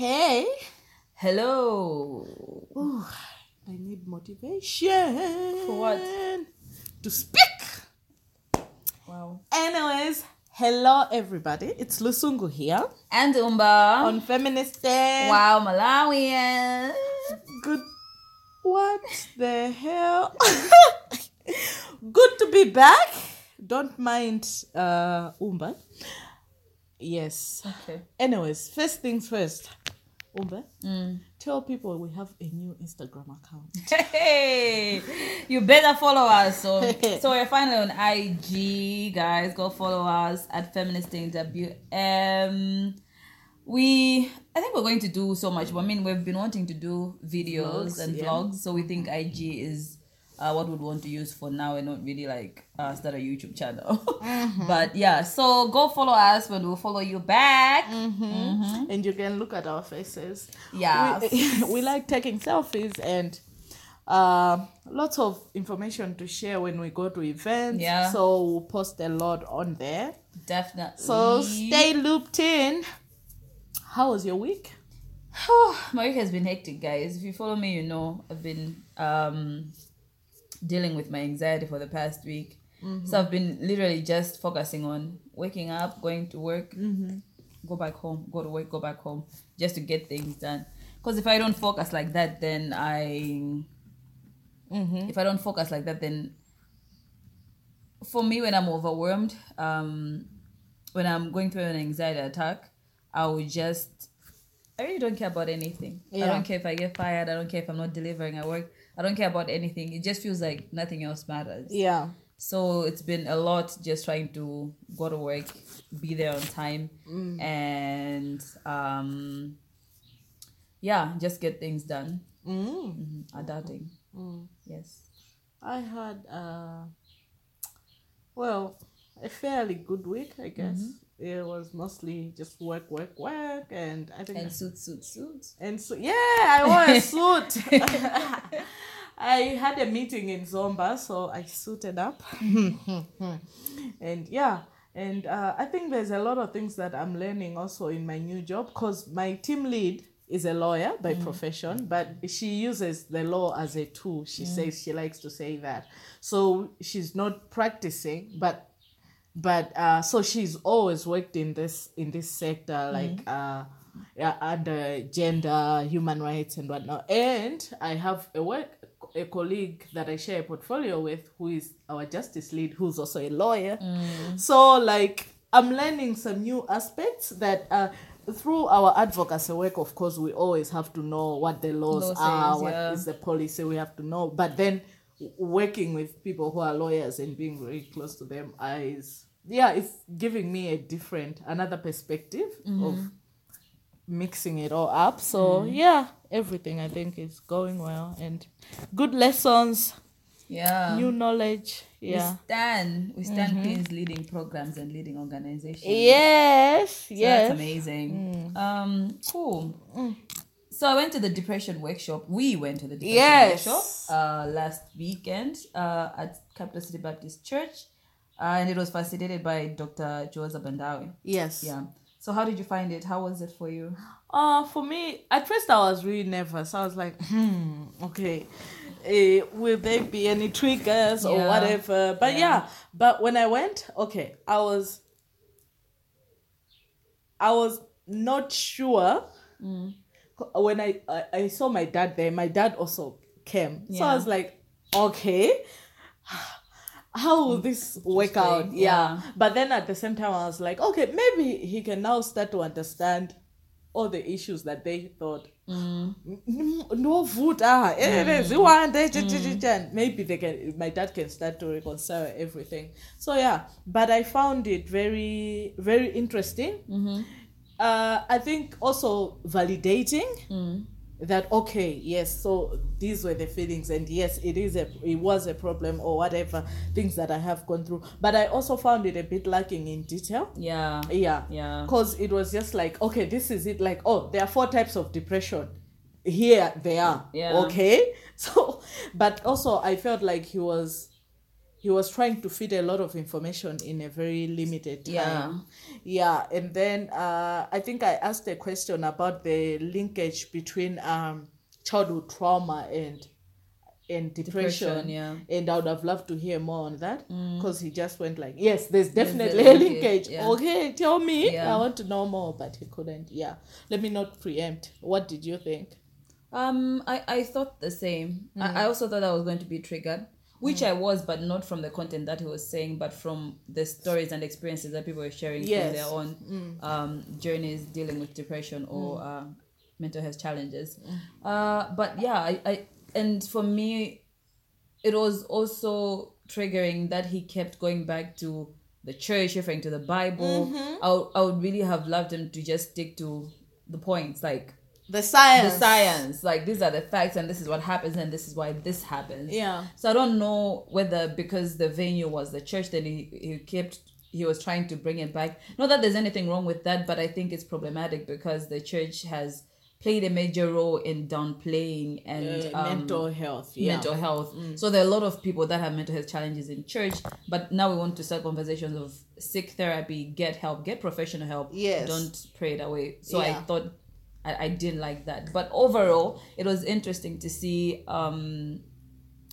Hey. Hello. Ooh, I need motivation. For what? To speak. Wow. Anyways, hello everybody. It's Lusungu here And Umba. on Feminist Day. wow, Malawian. Good. What the hell? Good to be back. Don't mind uh Umba. Yes. Okay. Anyways, first things first. Umba, Mm. tell people we have a new Instagram account. Hey, you better follow us. So, so we're finally on IG, guys. Go follow us at Feministing WM. We, I think we're going to do so much. I mean, we've been wanting to do videos Vlogs, and yeah. vlogs, so we think IG is uh, what we'd want to use for now, and not really like uh, start a YouTube channel. But yeah, so go follow us, and we'll follow you back. and you can look at our faces. Yeah. We, we like taking selfies and uh, lots of information to share when we go to events. Yeah. So we'll post a lot on there. Definitely. So stay looped in. How was your week? Oh my week has been hectic, guys. If you follow me, you know I've been um dealing with my anxiety for the past week. Mm-hmm. So I've been literally just focusing on waking up, going to work, mm-hmm. go back home, go to work, go back home, just to get things done. Because if I don't focus like that, then I mm-hmm. if I don't focus like that, then for me when I'm overwhelmed, um, when I'm going through an anxiety attack, I will just I really don't care about anything. I don't care if I get fired. I don't care if I'm not delivering at work. I don't care about anything. It just feels like nothing else matters. Yeah. So it's been a lot just trying to go to work, be there on time, and um, yeah, just get things done. Mm. Mhm. Adulting. Mm. Yes. I had uh well, a fairly good week, I guess. It was mostly just work, work, work, and I think And suit, suit, suit. And so, yeah, I wore a suit. I had a meeting in Zomba, so I suited up. and yeah, and uh, I think there's a lot of things that I'm learning also in my new job because my team lead is a lawyer by profession, but she uses the law as a tool. She says she likes to say that. So she's not practicing, but but uh so she's always worked in this in this sector like uh yeah, under gender human rights and whatnot. And i have a work a colleague that i share a portfolio with who is our justice lead who's also a lawyer. So like i'm learning some new aspects that uh through our advocacy work of course we always have to know what the laws Law are what is yeah. the policy we have to know. But then working with people who are lawyers and being very close to them is yeah it's giving me a different another perspective mm-hmm. of mixing it all up so mm-hmm. yeah everything i think is going well and good lessons Yeah. new knowledge yeah We stand. We stand mm-hmm. Queens leading programs and leading organizations. yes So yes That's amazing. Mm. Um, cool. Mm. So I went to the depression workshop. We went to the depression Yes. workshop uh, last weekend uh, at Capital City Baptist Church, uh, and it was facilitated by Dr. Joza Bandawi. yes Yeah. So how did you find it? How was it for you? Uh, for me, at first I was really nervous. I was like, hmm, okay, uh, will there be any triggers or Yeah. whatever? But Yeah. yeah. but when I went, okay, I was, I was not sure. Mm. When I, I I saw my dad there, my dad also came, so I was like, okay. How will this work out? Yeah. yeah. But then at the same time, I was like, okay, maybe he can now start to understand all the issues that they thought Mm. no food ah ch- maybe they can my dad can start to reconcile everything so yeah but i found it very very interesting Mm-hmm. Uh i think also validating Mm. that okay yes so these were the feelings and yes it is a it was a problem or whatever things that i have gone through but i also found it a bit lacking in detail Yeah. yeah Yeah. because it was just like okay this is it like oh there are four types of depression here they are Yeah. okay so but also i felt like he was he was trying to fit a lot of information in a very limited time. Yeah. Yeah, and then uh, I think I asked a question about the linkage between um, childhood trauma and and depression. Depression, yeah. And I would have loved to hear more on that because he just went like, yes, there's definitely a a linkage, linkage. yeah. Okay, tell me. Yeah. I want to know more, but he couldn't. Yeah. Let me not preempt. What did you think? Um, I, I thought the same. Mm. I, I also thought I was going to be triggered, which I was, but not from the content that he was saying, but from the stories and experiences that people were sharing Yes. Mm. from their own um, journeys dealing with depression or uh, mental health challenges. Mm. Uh, but yeah, I, I and for me, it was also triggering that he kept going back to the church, referring to the Bible. Mm-hmm. I, would, I would really have loved him to just stick to the points, like The science. the science like these are the facts and this is what happens and this is why this happens Yeah. so i don't know whether because the venue was the church then he, he kept he was trying to bring it back not that there's anything wrong with that but i think it's problematic because the church has played a major role in downplaying and Uh, um, mental health. Yeah. Mm. mental health. So there are a lot of people that have mental health challenges in church, but now we want to start conversations of seek therapy, get help, get professional help. Yes. Don't pray it away. So I thought I, I didn't like that. But overall, it was interesting to see um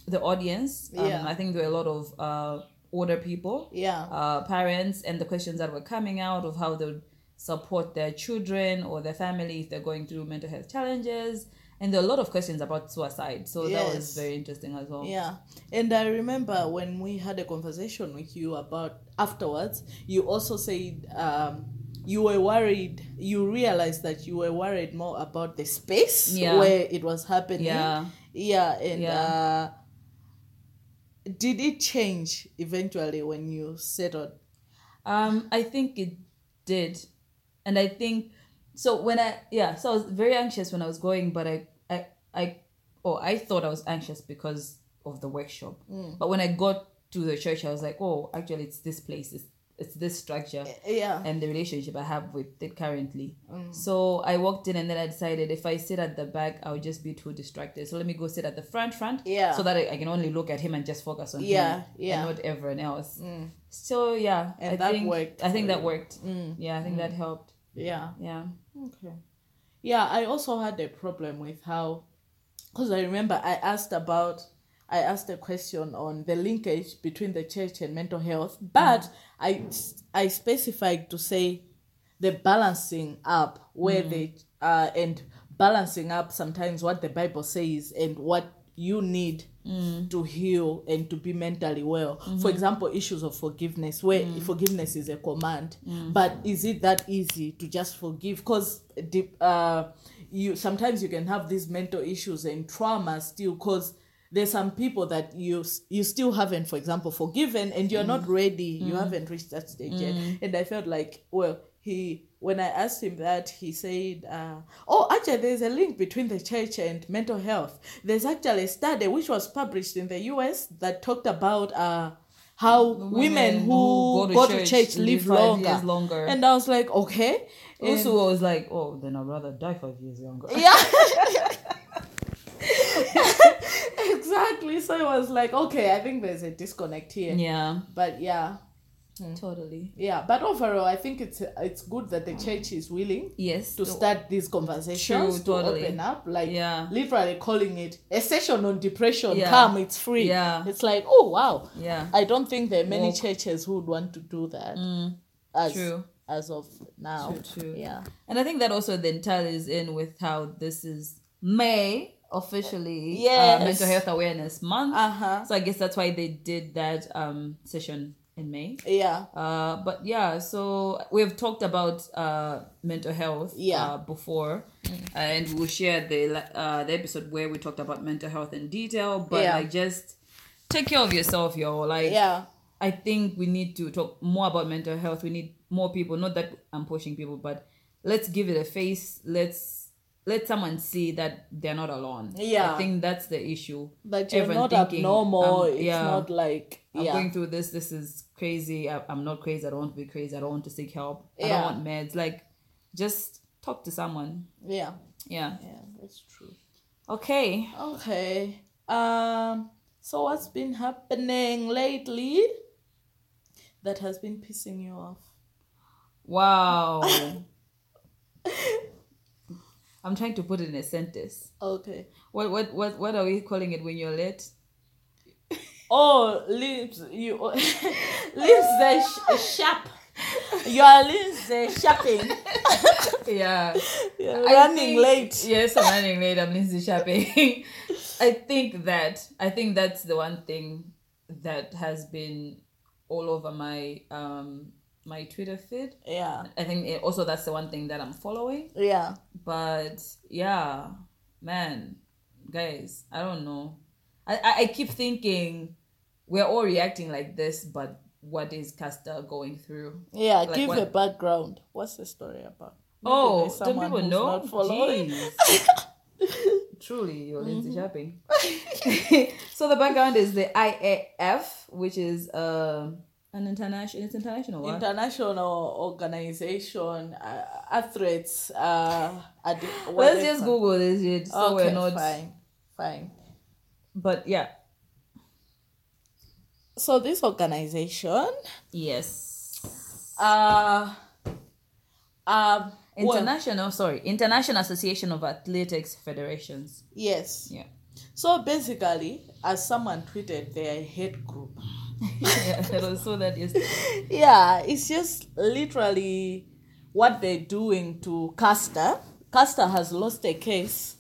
the audience. Um, Yeah. I think there were a lot of uh older people Yeah. uh, parents and the questions that were coming out of how they would support their children or their family if they're going through mental health challenges. And there are a lot of questions about suicide. So that was very interesting as well. Yeah. And I remember when we had a conversation with you about afterwards, you also said um, you were worried, you realized that you were worried more about the space Yeah. where it was happening. Yeah. Yeah. And Yeah. Uh, did it change eventually when you settled? Um, I think it did, and I think so. When I yeah, so I was very anxious when I was going, but I I I oh I thought I was anxious because of the workshop, but when I got to the church, I was like, oh, actually, it's this place, it's it's this structure. Eh, eh, yeah. and the relationship I have with it currently. Mm. So I walked in and then I decided if I sit at the back, I'll just be too distracted. So let me go sit at the front, front, Yeah. so that I, I can only look at him and just focus on Yeah, him, yeah. and not everyone else. Mm. So yeah, And I that think, worked I think that worked. Mm. Yeah, I think that helped. Yeah. Yeah, Okay. Yeah, I also had a problem with how, because I remember I asked about, I asked a question on the linkage between the church and mental health, but I I specified to say the balancing up where mm. they uh and balancing up sometimes what the Bible says and what you need mm. to heal and to be mentally well. Mm-hmm. For example, issues of forgiveness, where mm. forgiveness is a command, but is it that easy to just forgive? Because uh, you sometimes you can have these mental issues and trauma still, because there's some people that you you still haven't, for example, forgiven, and you're not ready. You haven't reached that stage yet. And I felt like, well, he when I asked him that, he said, uh, "Oh, actually, there's a link between the church and mental health. There's actually a study which was published in the U.S. that talked about uh, how women, who, go, to, church, live, five longer. years longer. And I was like, okay. And- also, I was like, oh, then I'd rather die five years younger. yeah. exactly. So it was like, okay, I think there's a disconnect here. Yeah, But yeah, hmm. totally. yeah. But overall, I think it's it's good that the church is willing Yes. to start these conversations True, to open up like Yeah. literally calling it a session on depression Yeah. come it's free Yeah. it's like oh wow Yeah. i don't think there are many Walk. churches who would want to do that mm. as True. as of now True, true. yeah And I think that also then ties in with how this is May officially Yes. uh, Mental Health Awareness Month. uh-huh So I guess that's why they did that um, session in May. yeah Uh, but yeah, so we've talked about uh, mental health Yeah. uh, before, and we'll share the uh, the episode where we talked about mental health in detail. But Yeah. like, just take care of yourself, yo. Like, yeah I think we need to talk more about mental health. We need more people. Not that I'm pushing people, but let's give it a face. Let's let someone see that they're not alone. Yeah. I think that's the issue. that you're Everyone not thinking, abnormal um, it's yeah. not like I'm going through this. This is crazy. I, I'm not crazy. I don't want to be crazy. I don't want to seek help. I don't want meds. Like, just talk to someone. yeah Yeah. yeah that's true Okay. okay um So what's been happening lately that has been pissing you off? Wow. I'm trying to put it in a sentence. Okay. What what what what are we calling it when you're late? Oh, lips, you lips the sh- sharp. Your lips are shopping. Yeah. You're running think- late. Yes, I'm running late. I'm Lindsay shopping. I think that I think that's the one thing that has been all over my um my Twitter feed. Yeah. I think it, also that's the one thing that I'm following. Yeah. But yeah, man, guys, I don't know. I, I, I keep thinking we're all reacting like this, but what is Caster going through? Yeah. Like give what- a background. What's the story about? Maybe Oh, don't people know? not following. Jeez. Truly, you're Lindsay shopping. so the background is the IAAF, which is um an international. It's international. International organization, uh, athletes. Uh, ad- Let's just. Google this so okay, we're not. fine, fine. But yeah, So this organization, yes. uh, um, well, International, sorry, International Association of Athletics Federations. yes. Yeah. So basically, as someone tweeted, they're a hate group. Yeah, I saw that yesterday. Yeah, it's just literally what they're doing to Caster. Caster has lost a case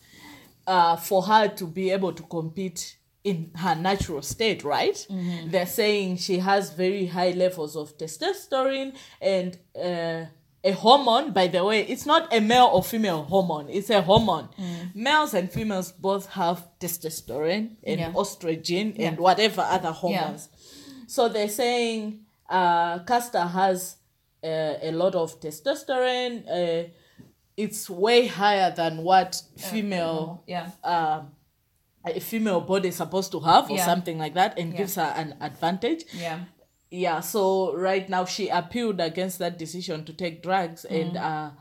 uh, for her to be able to compete in her natural state, right? They're saying she has very high levels of testosterone and uh, a hormone, by the way, it's not a male or female hormone, it's a hormone. Males and females both have testosterone and Yeah. estrogen Yeah. and whatever other hormones. So they're saying uh, Caster has uh, a lot of testosterone. Uh, it's way higher than what female Yeah. um, a female body is supposed to have, or Yeah. something like that, and Yeah. gives her an advantage. Yeah. Yeah. So right now she appealed against that decision to take drugs, and Mm. uh,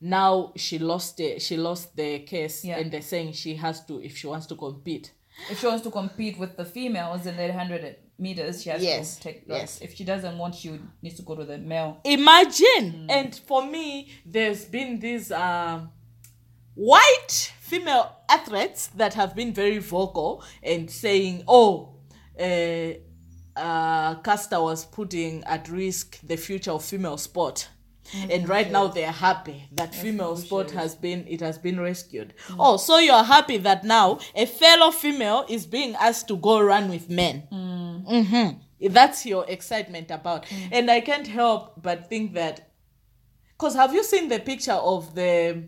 now she lost it. She lost the case, Yeah. and they're saying she has to if she wants to compete. If she wants to compete with the females in the 100 meters, she has Yes, to take drugs. yes. If she doesn't want, she needs to go to the male. Imagine. And for me, there's been these um, white female athletes that have been very vocal and saying, oh, uh, uh, Caster was putting at risk the future of female sport. Mm-hmm. And right now they're happy that female sport has been it has been rescued. Mm. Oh, so you're happy that now a fellow female is being asked to go run with men. Mm. Mm-hmm. That's your excitement about. Mm. And I can't help but think that because have you seen the picture of the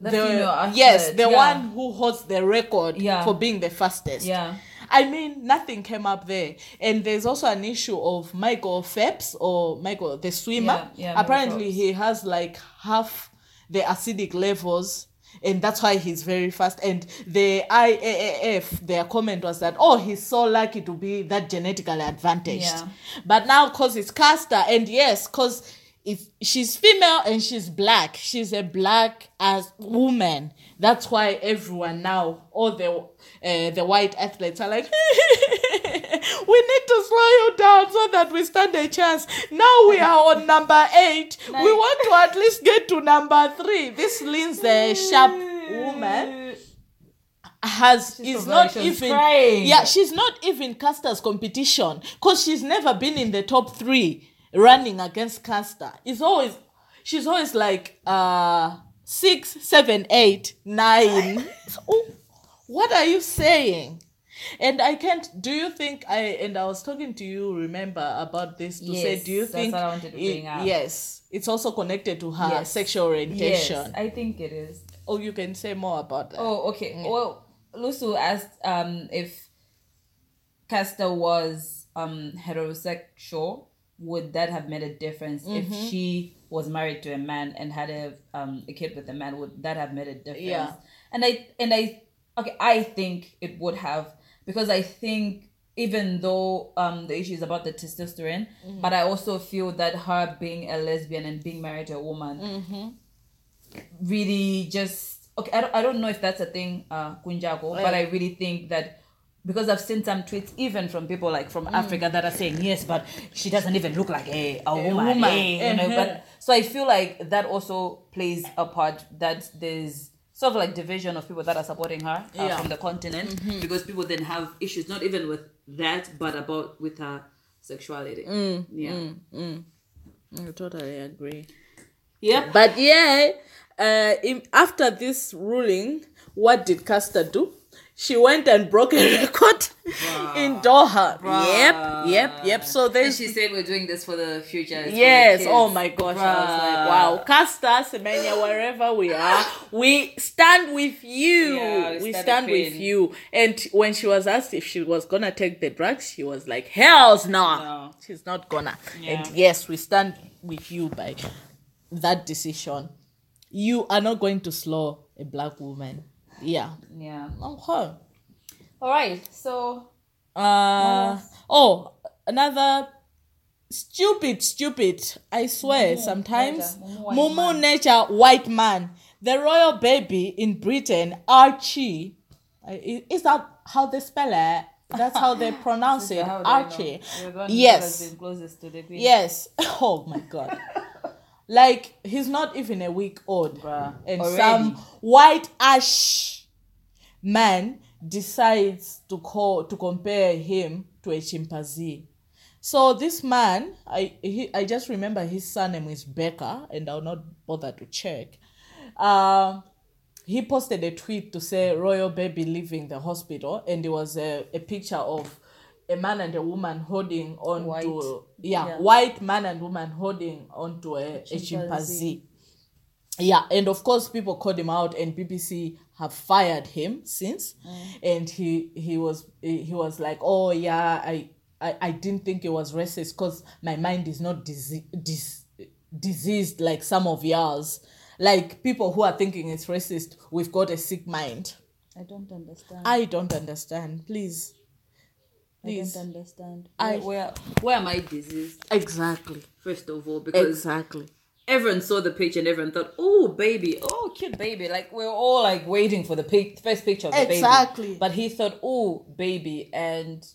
The female yes the yeah. one who holds the record Yeah. for being the fastest Yeah. I mean, nothing came up there. And there's also an issue of Michael Phelps or Michael, the swimmer. Yeah, yeah, Apparently, he has like half the acidic levels. And that's why he's very fast. And the IAAF, their comment was that, oh, he's so lucky to be that genetically advantaged. Yeah. But now, because it's Caster, and yes, because it's, she's female and she's black, she's a black as woman. That's why everyone now, all the uh, the white athletes are like, we need to slow you down so that we stand a chance. Now we are on number eight. We want to at least get to number three. This Lynsey Sharp woman has is so not even crying. yeah she's not even Caster's competition because she's never been in the top three running against Caster. It's always she's always like uh six, seven, eight, nine. Oh, what are you saying? And I can't. Do you think I? And I was talking to you. Remember about this to say? Do you that's think? what I wanted to bring it-. Yes, it's also connected to her Yes. sexual orientation. Yes, I think it is. Oh, you can say more about that. Oh, okay. Well, Lusu asked um, if Caster was um, heterosexual, would that have made a difference? If she was married to a man and had a um, a kid with a man, would that have made a difference? Yeah. And I and I okay, I think it would have because I think even though um the issue is about the testosterone, but I also feel that her being a lesbian and being married to a woman really just okay I don't, I don't know if that's a thing uh kunjago but i really think that because I've seen some tweets even from people like from Africa that are saying yes, but she doesn't even look like a, a woman. woman. eh, you know, but so I feel like that also plays a part that there's sort of like division of people that are supporting her uh, Yeah. from the continent because people then have issues not even with that but about with her sexuality. yeah. I totally agree. Yeah, But yeah, uh, in, after this ruling, what did Caster do? She went and broke a record in Doha. Yep, yep, yep. So And she said we're doing this for the future. it's the Yes, oh my gosh, I was like, wow, Caster, Semenya, wherever we are, we stand with you. Yeah, we we stand with you. And when she was asked if she was gonna take the drugs, she was like, Hell's no. No. She's not gonna. Yeah. And yes, we stand with you by that decision. You are not going to slow a black woman. Yeah. Yeah. Okay. All right. So Uh, oh, another stupid, stupid. I swear, sometimes nature, mumu man. nature white man. The royal baby in Britain, Archie. uh, Is that how they spell it? That's how they pronounce it, How do I know? Archie. You're the one who has Yes, closest to the yes. Oh my god. Like he's not even a week old, Bruh, and already. some white ash man decides to call to compare him to a chimpanzee. So this man, I he, I just remember his surname is Becker, and I'll not bother to check. Um, he posted a tweet to say royal baby leaving the hospital, and it was a, a picture of a man and a woman holding on White. to yeah, Yeah. white man and woman holding onto a, a Chimpanzee. chimpanzee. Yeah, and of course people called him out, and BBC have fired him since, mm. and he he was he was like, oh yeah, I I, I didn't think it was racist because my mind is not dise- dis- diseased like some of yours. Like people who are thinking it's racist, we've got a sick mind. I don't understand. I don't understand. Please, please. I don't understand. I- where, where where am I diseased? Exactly. First of all, because Exactly. everyone saw the picture and everyone thought, "Oh, baby, oh, cute baby!" Like we're all like waiting for the pic- first picture of the baby. Exactly. baby. But he thought, "Oh, baby," and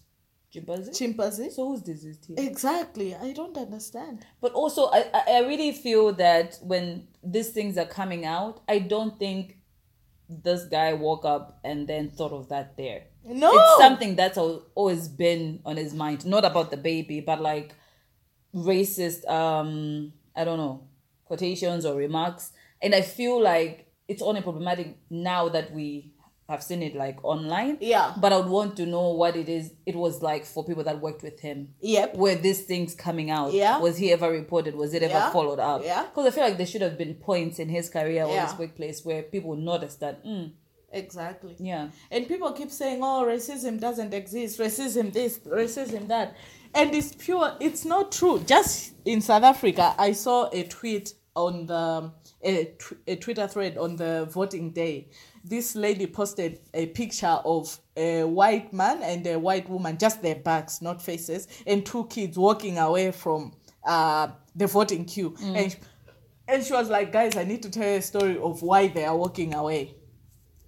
chimpanzee. Chimpanzee. So who's diseased here? Exactly. I don't understand. But also, I, I I really feel that when these things are coming out, I don't think this guy woke up and then thought of that there. No. It's something that's always been on his mind, not about the baby, but like racist, um, I don't know, quotations or remarks. And I feel like it's only problematic now that we have seen it like online. Yeah. But I would want to know what it is it was like for people that worked with him Yep. were these things coming out? Yeah. Was he ever reported? Was it ever Yeah. followed up? Yeah. Because I feel like there should have been points in his career or Yeah. his workplace where people noticed that, mm, Exactly. yeah. And people keep saying, oh, racism doesn't exist, racism this, racism that. And it's pure, it's not true. Just in South Africa, I saw a tweet on the, a, a Twitter thread on the voting day. This lady posted a picture of a white man and a white woman, just their backs, not faces, and two kids walking away from uh, the voting queue. And, and she was like, guys, I need to tell you a story of why they are walking away.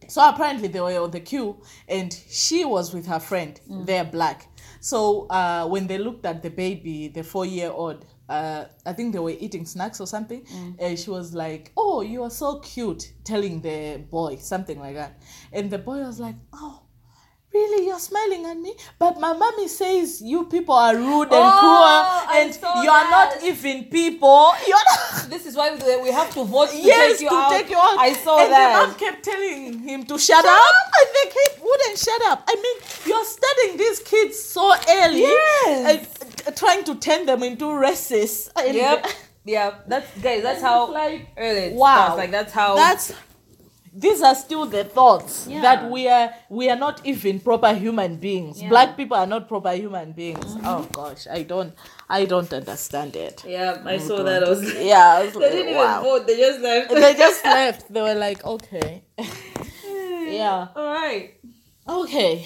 So apparently they were on the queue, and she was with her friend. They're black. So uh, when they looked at the baby, the four-year-old, uh, I think they were eating snacks or something, and she was like, "Oh, you are so cute," telling the boy something like that, and the boy was like, "Oh." Really, you're smiling at me, but my mommy says you people are rude and Oh, cruel, and you are not even people. You're not. This is why we we have to vote to yes, take you to out. take you out. I saw and that. the mom kept telling him to shut, up, and the kid wouldn't shut up. I mean, you're studying these kids so early, Yes. and, trying to turn them into racists. Yep. Yeah, that's guys. That's how like early. Wow, starts. Like that's how. that's. These are still the thoughts Yeah. that we are we are not even proper human beings. Yeah. Black people are not proper human beings. Mm-hmm. Oh gosh, I don't I don't understand it. Yeah, I oh, saw that. I was. Like, Yeah, I was they like, didn't even wow. vote. They just left. they just left. They were like, okay. yeah. All right. Okay.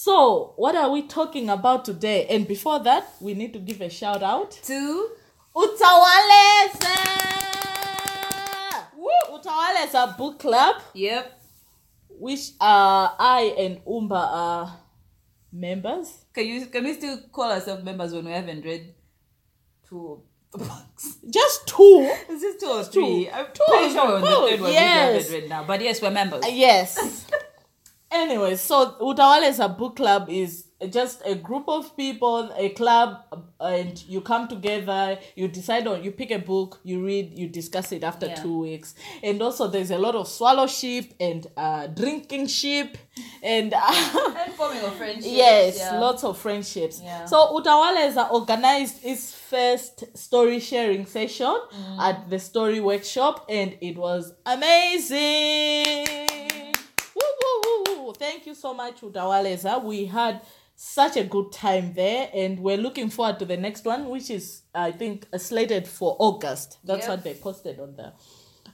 So, what are we talking about today? And before that, we need to give a shout out. to Utawaleza! Woo! Utawaleza book club, Yep. which uh, I and Umba are members. Can you can we still call ourselves members when we haven't read two books? Just two. Is this two or Two. three? I'm Two pretty sure we're on the third one Yes. we haven't read now. But yes, we're members. Yes. anyway, so Utawaleza Book Club is just a group of people, a club, and you come together, you decide on, you pick a book, you read, you discuss it after Yeah. two weeks. And also, there's a lot of swallowship and uh, drinking ship and. and forming of friendships. Yes, yeah. lots of friendships. Yeah. So Utawaleza organized its first story sharing session Mm. at the story workshop, and it was amazing. Woo, woo, woo, woo. Thank you so much, Utawaleza. We had such a good time there, and we're looking forward to the next one, which is I think slated for August. That's Yep. what they posted on the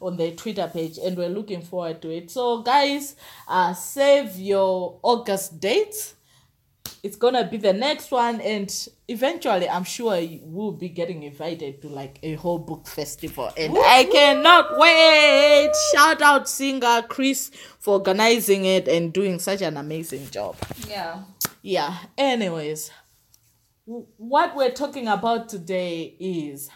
on their Twitter page, and we're looking forward to it. So, guys, uh, save your August dates. It's gonna be the next one, and eventually, I'm sure we'll be getting invited to like a whole book festival, and I cannot wait. Shout out singer Chris for organizing it and doing such an amazing job. Yeah. yeah anyways what we're talking about today is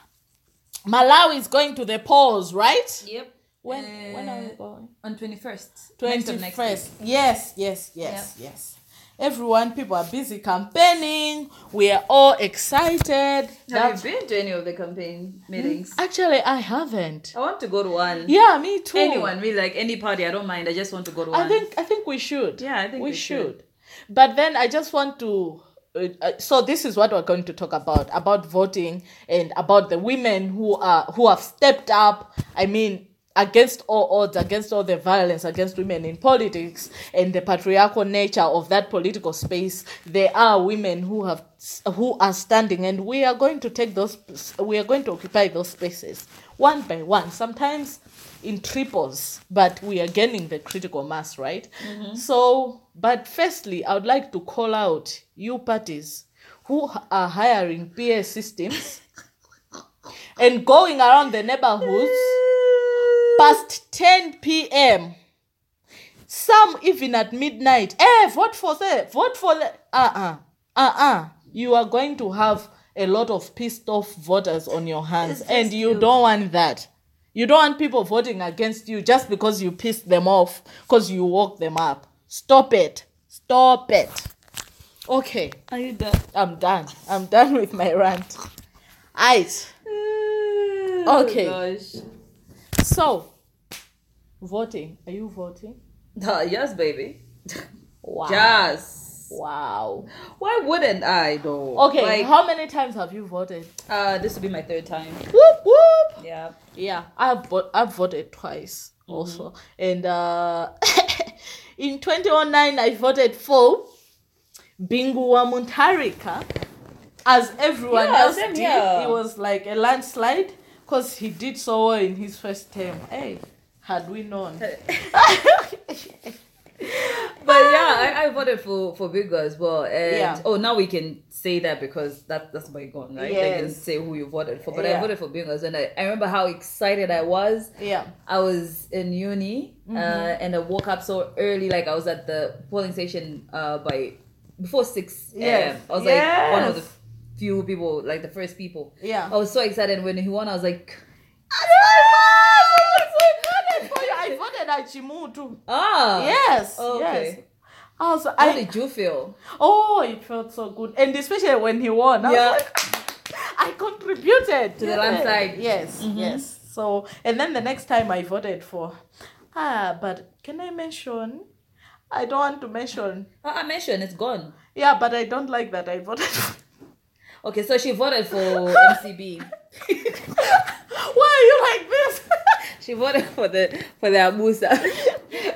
malawi is going to the polls right? Yep. when when are we Uh, going? On twenty first. 21st yes yes yes yes everyone people are busy campaigning we are all excited Have you been to any of the campaign meetings? actually i haven't I want to go to one. yeah me too Anyone really like any party? I don't mind. I just want to go to one. I think I think we should. Yeah, I think we, we should. should. But then I just want to. Uh, uh, so this is what we're going to talk about about voting and about the women who are who have stepped up. I mean, against all odds, against all the violence against women in politics and the patriarchal nature of that political space. There are women who have who are standing, and we are going to take those. We are going to occupy those spaces one by one. Sometimes in triples, but we are gaining the critical mass, right? Mm-hmm. So, but firstly, I would like to call out you parties who are hiring PA systems and going around the neighborhoods past 10 p.m. Some even at midnight. Eh, vote for the vote for the uh-uh. Uh-uh. You are going to have a lot of pissed off voters on your hands. And you don't want that. You don't want people voting against you just because you pissed them off, because you woke them up. Stop it. Stop it. Okay, Are you done? I'm done. I'm done with my rant. Aight. Okay. Oh. So, voting. Are you voting? Uh, yes, baby. Wow. Yes. Wow. Why wouldn't I though? Okay, Like, how many times have you voted? uh, this will be my third time. Whoop whoop. Yeah. Yeah, I've vo- I've voted twice also, and uh, in 2009 I voted for Bingu wa Mutharika, as everyone Yeah, else did. here. It was like a landslide because he did so well in his first term. Hey, had we known. But yeah, I, I voted for for Bigger as well. And Yeah. oh, now we can say that because that that's bygone, right? They can Yes. say who you voted for. But Yeah. I voted for Bigger, and I, I remember how excited I was. yeah. I was in uni Mm-hmm. uh, and I woke up so early. Like I was at the polling station uh, by before six Yeah, I was like one of the Yes. Few people, like the first people. Yeah. I was so excited when he won. I was like, I voted for you. I voted at Chimu too. ah, Yes. Oh, Yes. okay. I was, How I, did you feel? Oh, it felt so good, and especially when he won. I Yeah. like, I contributed To the landslide. Yes, yes. So, and then the next time I voted for, ah, but can I mention? I don't want to mention. Uh, I mentioned it's gone. Yeah, but I don't like that I voted. Okay, so she voted for MCP. Why are you like this? She voted for the for the Abusa.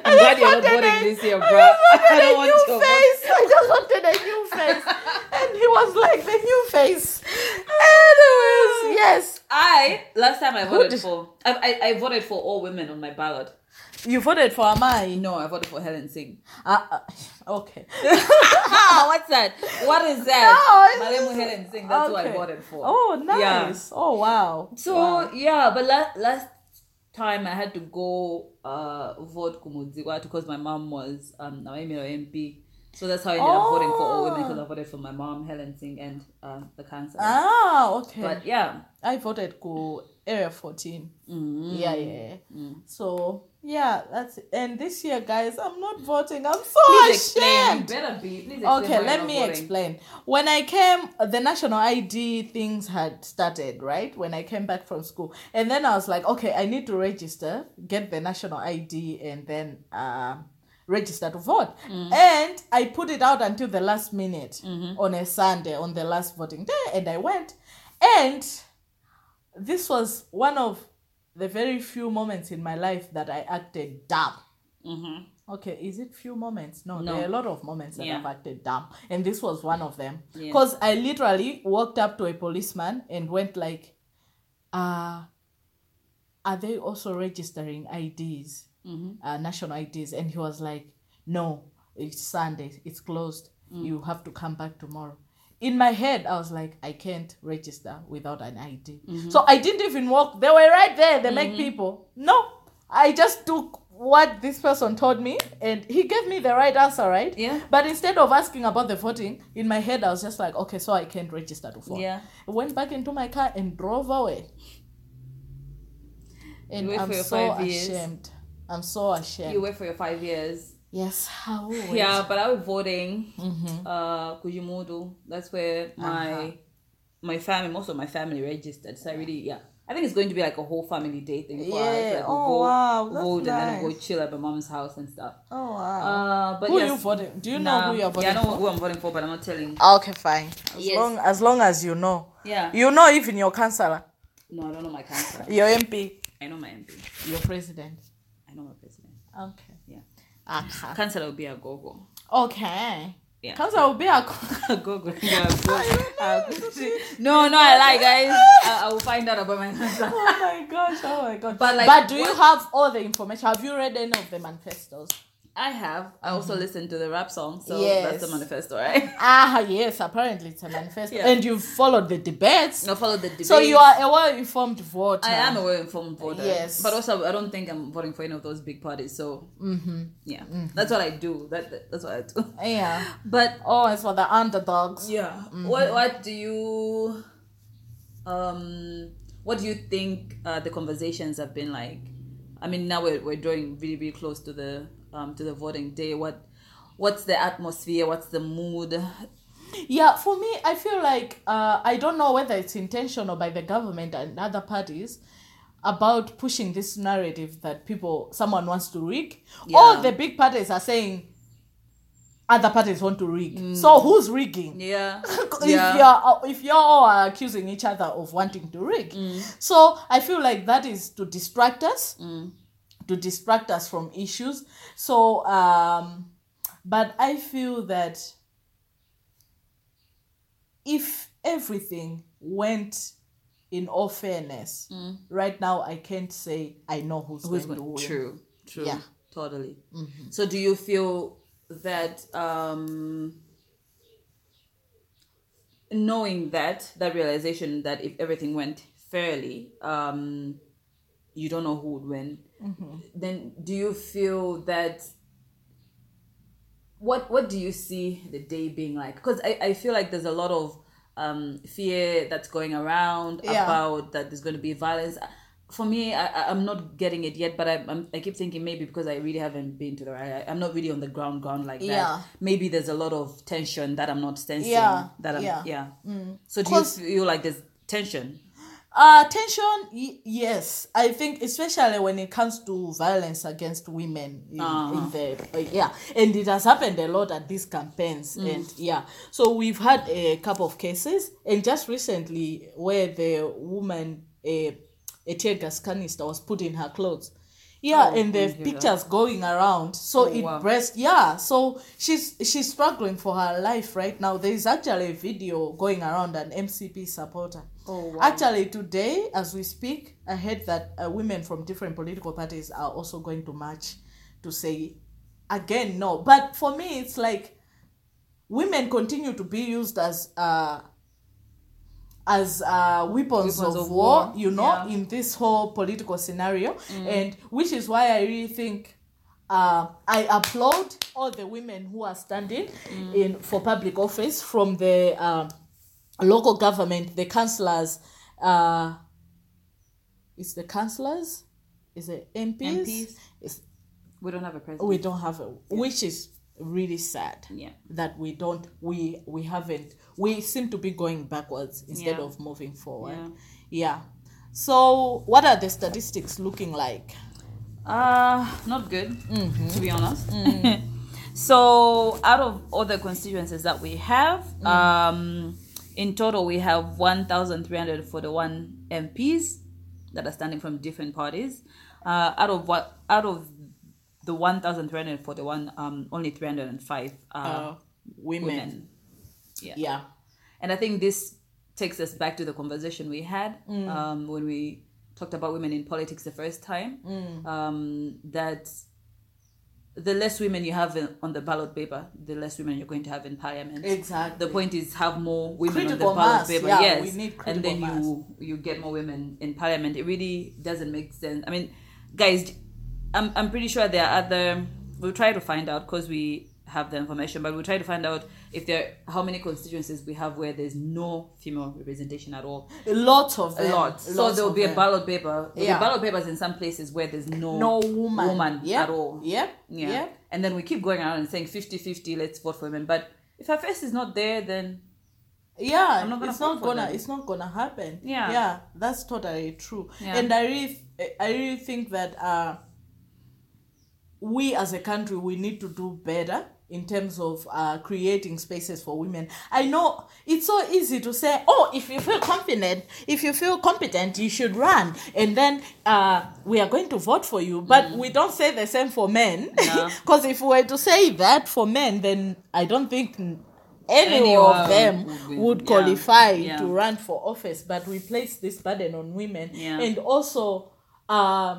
I'm glad you're not voting a- this year, bro. I just I don't wanted want a to new vote. face. I just wanted a new face, and he was like the new face. Anyways, yes, I last time I voted for I, I I voted for all women on my ballot. You voted for Amai. No, I voted for Helen Singh. Uh, uh, okay. what's that? What is that? No, Malemu Helen Singh. That's who I voted for. Oh, Yeah. nice. Oh, wow. So Wow. yeah, but last last time I had to go uh vote Kumudziwa because my mom was um MP. So that's how I ended up voting for all women Oh. because I voted for my mom, Helen Singh, and um, the council. Ah, okay. But yeah, I voted go area 14. mm, Yeah, yeah. mm. So yeah, that's it. And this year, guys, I'm not voting. I'm so Please explain. You ashamed. better be. Please explain Okay, let me voting. explain. When I came, the national ID things had started, right? When I came back from school. And then I was like, okay, I need to register, get the national ID, and then uh, register to vote. Mm. And I put it out until the last minute Mm-hmm. on a Sunday, on the last voting day, and I went. And this was one of the very few moments in my life that I acted dumb. Mhm. Okay, is it few moments? No, No. there are a lot of moments that Yeah. I've acted dumb, and this was one of them. Yeah. Because I literally walked up to a policeman and went like, "Uh, are they also registering IDs, Mhm. uh, national IDs?" And he was like, "No, it's Sunday, it's closed. Mm. You have to come back tomorrow." In my head, I was like, I can't register without an ID. Mm-hmm. So I didn't even walk. They were right there. They make people. No, I just took what this person told me, and he gave me the right answer, right? Yeah. But instead of asking about the voting, in my head I was just like, okay, so I can't register to vote. Yeah. I went back into my car and drove away. And I'm so ashamed. I'm so ashamed. You wait for your five years. Yes, how? will. Yeah, but I was voting. Mhm. Uh, Kujimudu. That's where my Uh-huh. my family, most of my family registered. So I really, yeah. I think it's going to be like a whole family day thing for us. Yeah. Like we'll Oh, go, wow, that's vote and then we'll go chill at my mom's house and stuff. Oh wow. Uh, but who yes, you voting? Do you know who you're voting Yeah, I know for? who I'm voting for, but I'm not telling. Okay, fine. As Yes. long as long as you know, Yeah. you know even your councillor, No, I don't know my councillor. your MP, I know my MP. your president. I know my president. Okay. Okay. Uh-huh. Councillor will be a gogo. Okay. Yeah. Councillor will be a. Gogo. Yeah, a gogo. Uh, no, no, I lie, guys. I, I will find out about my councillor. oh my gosh! Oh my god! But, like, but do you have all the information? Have you read any of the manifestos? I have. I also listened to the rap song, so Mm-hmm. Yes. that's the manifesto, right? Ah, yes. Apparently, it's a manifesto, Yeah. and you followed the debates. No, followed the debate. So you are a well-informed voter. I am a well-informed voter. Yes. But also, I don't think I'm voting for any of those big parties. So, Mm-hmm. yeah, that's what I do. That, that that's what I do. Yeah. But Oh, it's for the underdogs. yeah, what what do you um what do you think uh, the conversations have been like? I mean, now we're we're drawing really really close to the um to the voting day. What what's the atmosphere? What's the mood? Yeah, for me, I feel like uh, I don't know whether it's intentional by the government and other parties about pushing this narrative that people someone wants to rig. All the big parties are saying other parties want to rig. So who's rigging? Yeah, if yeah. you're if you're all are accusing each other of wanting to rig so i feel like that is to distract us to distract us from issues. So um but i feel that if everything went in all fairness right now i can't say i know who's, Who's going to win. True, true, Yeah. totally. So, do you feel that um, knowing that that realization that if everything went fairly, um, you don't know who would win, then do you feel that? What What do you see the day being like? Because I, I feel like there's a lot of um, fear that's going around Yeah. about that there's going to be violence. For me, I, I'm not getting it yet, but I, I'm, I keep thinking maybe because I really haven't been to the I, I'm not really on the ground ground like that. Yeah. Maybe there's a lot of tension that I'm not sensing. Yeah, That I'm yeah. yeah. So do you feel like there's tension? Uh, tension, y- yes. I think especially when it comes to violence against women in, Uh-huh. in the uh, yeah, and it has happened a lot at these campaigns, Mm. and yeah. So we've had a couple of cases, and just recently where the woman a a tear gas canister was put in her clothes. Yeah, Oh, and the hear that. pictures going around. So Oh, it wow. breast yeah. So she's she's struggling for her life right now. There is actually a video going around an MCP supporter. Oh, wow. Actually, today, as we speak, I heard that uh, women from different political parties are also going to march to say, again, no. But for me, it's like women continue to be used as uh, as uh, weapons, Weapons of, of war, war, you know, yeah. in this whole political scenario, and which is why I really think uh, I applaud all the women who are standing in for public office from the uh, local government, the councillors. Uh, is the councillors? Is it MPs? MPs. Is, We don't have a president. we don't have a, which is really sad yeah. that we don't we we haven't we seem to be going backwards instead Yeah. of moving forward Yeah. yeah so what are the statistics looking like Uh, not good, Mm-hmm. to be honest. so, out of all the constituencies that we have, Mm. um, in total, we have 1,341 MPs that are standing from different parties. Uh, out of what, out of the 1,341, um, only 305 are uh, women. women. Yeah. yeah And I think this takes us back to the conversation we had Mm. um, when we talked about women in politics the first time. Mm. Um, that the less women you have in, on the ballot paper, the less women you're going to have in parliament. exactly the point is have more women Critical on the ballot mass, paper. yeah, yes, we need and then critical you you get more women in parliament. It really doesn't make sense. I mean, guys, I'm I'm pretty sure there are other. We'll try to find out because we have the information, but we'll try to find out if there how many constituencies we have where there's no female representation at all. a lot of A them, lot. So there will be a ballot paper. There'll Yeah. ballot papers in some places where there's no no woman woman Yep. at all. yep Yeah. yep And then we keep going around and saying 50-50, let's vote for women. But if her face is not there, then yeah I'm not gonna it's not gonna them. it's not gonna happen Yeah. yeah that's totally true Yeah. and i really i really think that uh we as a country we need to do better in terms of uh, creating spaces for women i know it's so easy to say oh if you feel confident if you feel competent you should run and then uh, we are going to vote for you but we don't say the same for men No. because if we were to say that for men then i don't think any of them would would Yeah. qualify Yeah. to run for office but we place this burden on women Yeah. and also uh,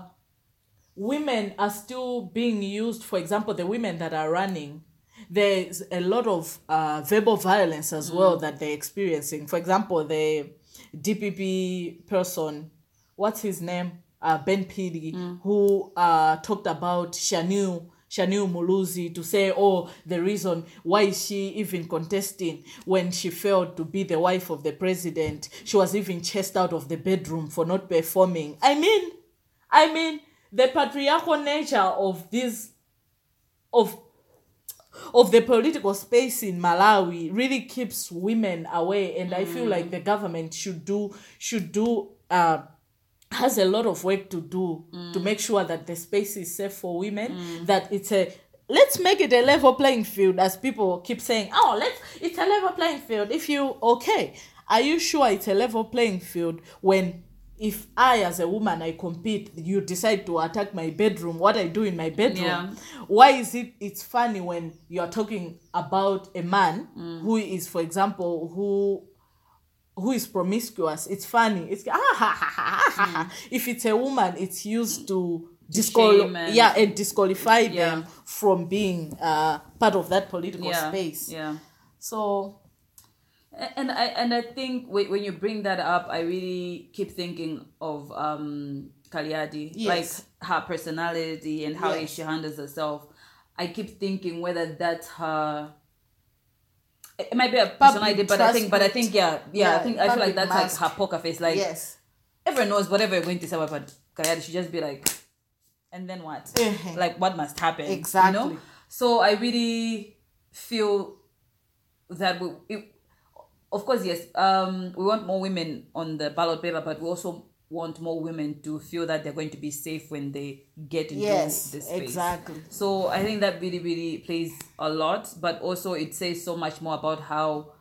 women are still being used for example the women that are running there's a lot of uh, verbal violence as well that they're experiencing for example the dpp person what's his name uh, Ben Phiri who uh, talked about shanu Shanil Muluzi to say, oh, the reason why is she even contesting when she failed to be the wife of the president? She was even chased out of the bedroom for not performing. I mean, I mean, the patriarchal nature of this, of of the political space in Malawi really keeps women away, and I feel like the government should do should do uh, has a lot of work to do to make sure that the space is safe for women. That it's a let's make it a level playing field, as people keep saying. Oh, let's it's a level playing field. If you okay, are you sure it's a level playing field when if I, as a woman, I compete, you decide to attack my bedroom, what I do in my bedroom. Yeah. Why is it? It's funny when you are talking about a man who is, for example, who who is promiscuous. It's funny. It's ah, ha, ha, ha, ha, ha. if it's a woman, it's used to disqual and- yeah and disqualify Yeah. them from being uh, part of that political yeah, space. Yeah. So and I and I think when you bring that up, I really keep thinking of um Kaliati, Yes. like her personality and how Yes. she handles herself. I keep thinking whether that's her. It might be a personality, but I think, but I think, yeah, yeah, I think I feel like that's mask. like her poker face. Like yes, everyone knows whatever you're going to say about Kaliati, she just be like, and then what? Mhm. Like what must happen? Exactly. You know? So I really feel that we, it, of course, yes, um, we want more women on the ballot paper, but we also want more women to feel that they're going to be safe when they get into yes, this space. exactly. So I think that really, really plays a lot, but also it says so much more about how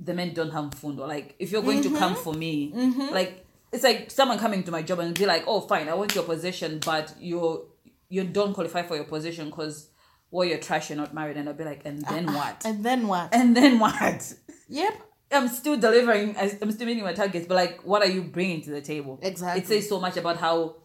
the men don't have fundo. Like if you're going to come Mm-hmm. for me, like it's like someone coming to my job and be like, "Oh, fine, I want your position, but you you don't qualify for your position because well, you're trash, you're not married." And I'll be like, "And then what? And then what? and then what?" Yep. I'm still delivering. I'm still meeting my targets, but like, what are you bringing to the table? Exactly. It says so much about how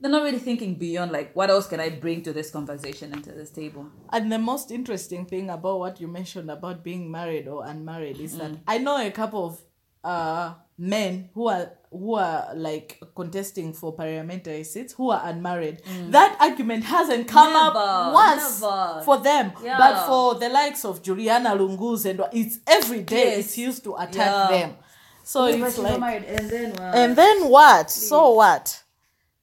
they're not really thinking beyond like, what else can I bring to this conversation and to this table? And the most interesting thing about what you mentioned about being married or unmarried is that I know a couple of uh men who are who are like contesting for parliamentary seats who are unmarried. That argument hasn't come Never, up once never. for them. Yeah. But for the likes of Juliana Lunguzi and it's every day Yes. it's used to attack Yeah. them. So it's like and then and then what? So what?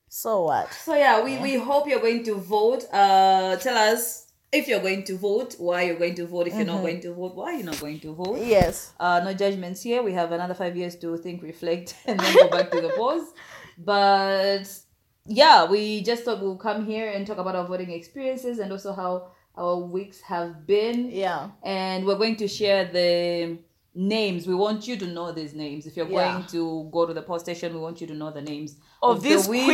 So what? So yeah, we, we hope you're going to vote. Uh, tell us if you're going to vote, why you're going to vote. If you're not going to vote, why you're not going to vote. Yes. Uh, no judgments here. We have another five years to think, reflect, and then go back to the polls. But yeah, we just thought we'll come here and talk about our voting experiences and also how our weeks have been. Yeah. And we're going to share the names. We want you to know these names. If you're Yeah. going to go to the poll station, we want you to know the names Of, the these women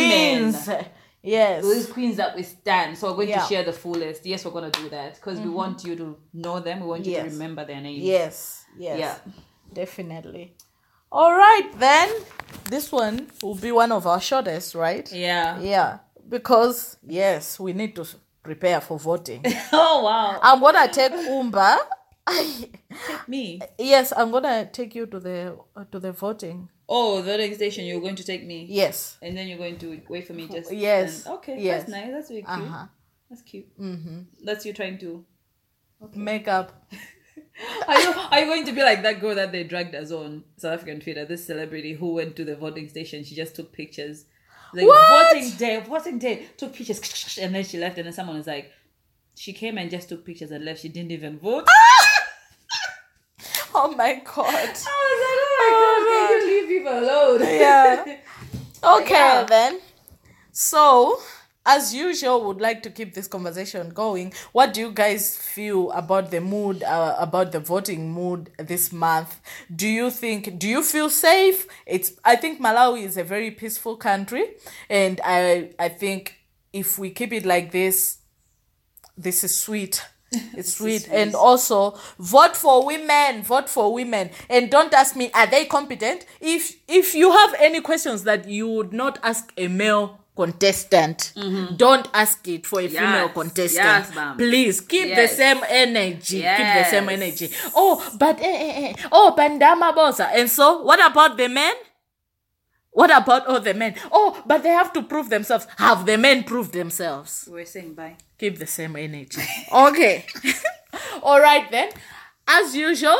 queens. Yes. Those queens that we stand. So we're going Yeah. to share the full list. Yes, we're going to do that because we want you to know them. We want you Yes. to remember their names. Yes. Yes. Yeah. Definitely. All right then. This one will be one of our shortest, right? Yeah. Yeah. Because yes, we need to prepare for voting. Oh wow. I'm gonna take Umba. take Me. yes, I'm gonna take you to the uh, to the voting. Oh, the voting station. You're going to take me. Yes. And then you're going to wait for me just. Yes. and- okay. Yes. That's nice. That's really cute. Uh huh. That's cute. Mm-hmm. That's you trying to. Makeup. Are you are you going to be like that girl that they dragged us on South African Twitter? This celebrity who went to the voting station. She just took pictures. Like What? voting day, voting day, took pictures, and then she left. And then someone was like, she came and just took pictures and left. She didn't even vote. Oh my god. I was like, my god, can you leave people alone? Yeah. Okay Yeah. then. So, as usual, would like to keep this conversation going. What do you guys feel about the mood, uh, about the voting mood this month? Do you think? Do you feel safe? It's. I think Malawi is a very peaceful country, and I. I think if we keep it like this, this is sweet. It's sweet. And also vote for women. Vote for women. And don't ask me, are they competent? If if you have any questions that you would not ask a male contestant, don't ask it for a female contestant. Yes. Please keep the same energy. Keep the same energy. Oh, but eh, eh, eh. oh, Bandama Bosa. And so, what about the men? What about all the men? Oh, but they have to prove themselves. Have the men proved themselves? We're saying bye. keep the same energy. Okay. All right then. As usual,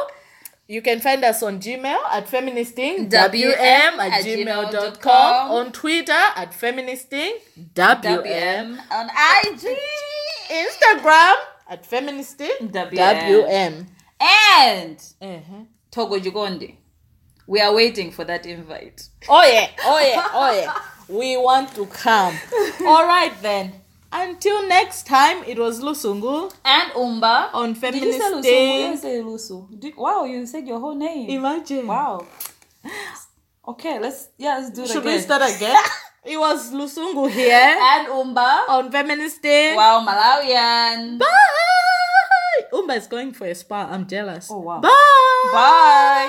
you can find us on Gmail at feministing WM at gmail.com on Twitter at feministing WM on IG. Instagram at feministing WM. WM. And Uh-huh. Togo Jugondi. We are waiting for that invite. Oh yeah, oh yeah, oh yeah. We want to come. All right then. Until next time, it was Lusungu And Umba. on Feministing. Did you say Lusu? You say Lusu. Did, wow, you said your whole name. Imagine. Wow. Okay, let's yeah, let's do it Should again. we start again? it was Lusungu here And Umba. on Feministing. Wow, Malawian. Bye. Umba is going for a spa. I'm jealous. Oh, wow. Bye. Bye.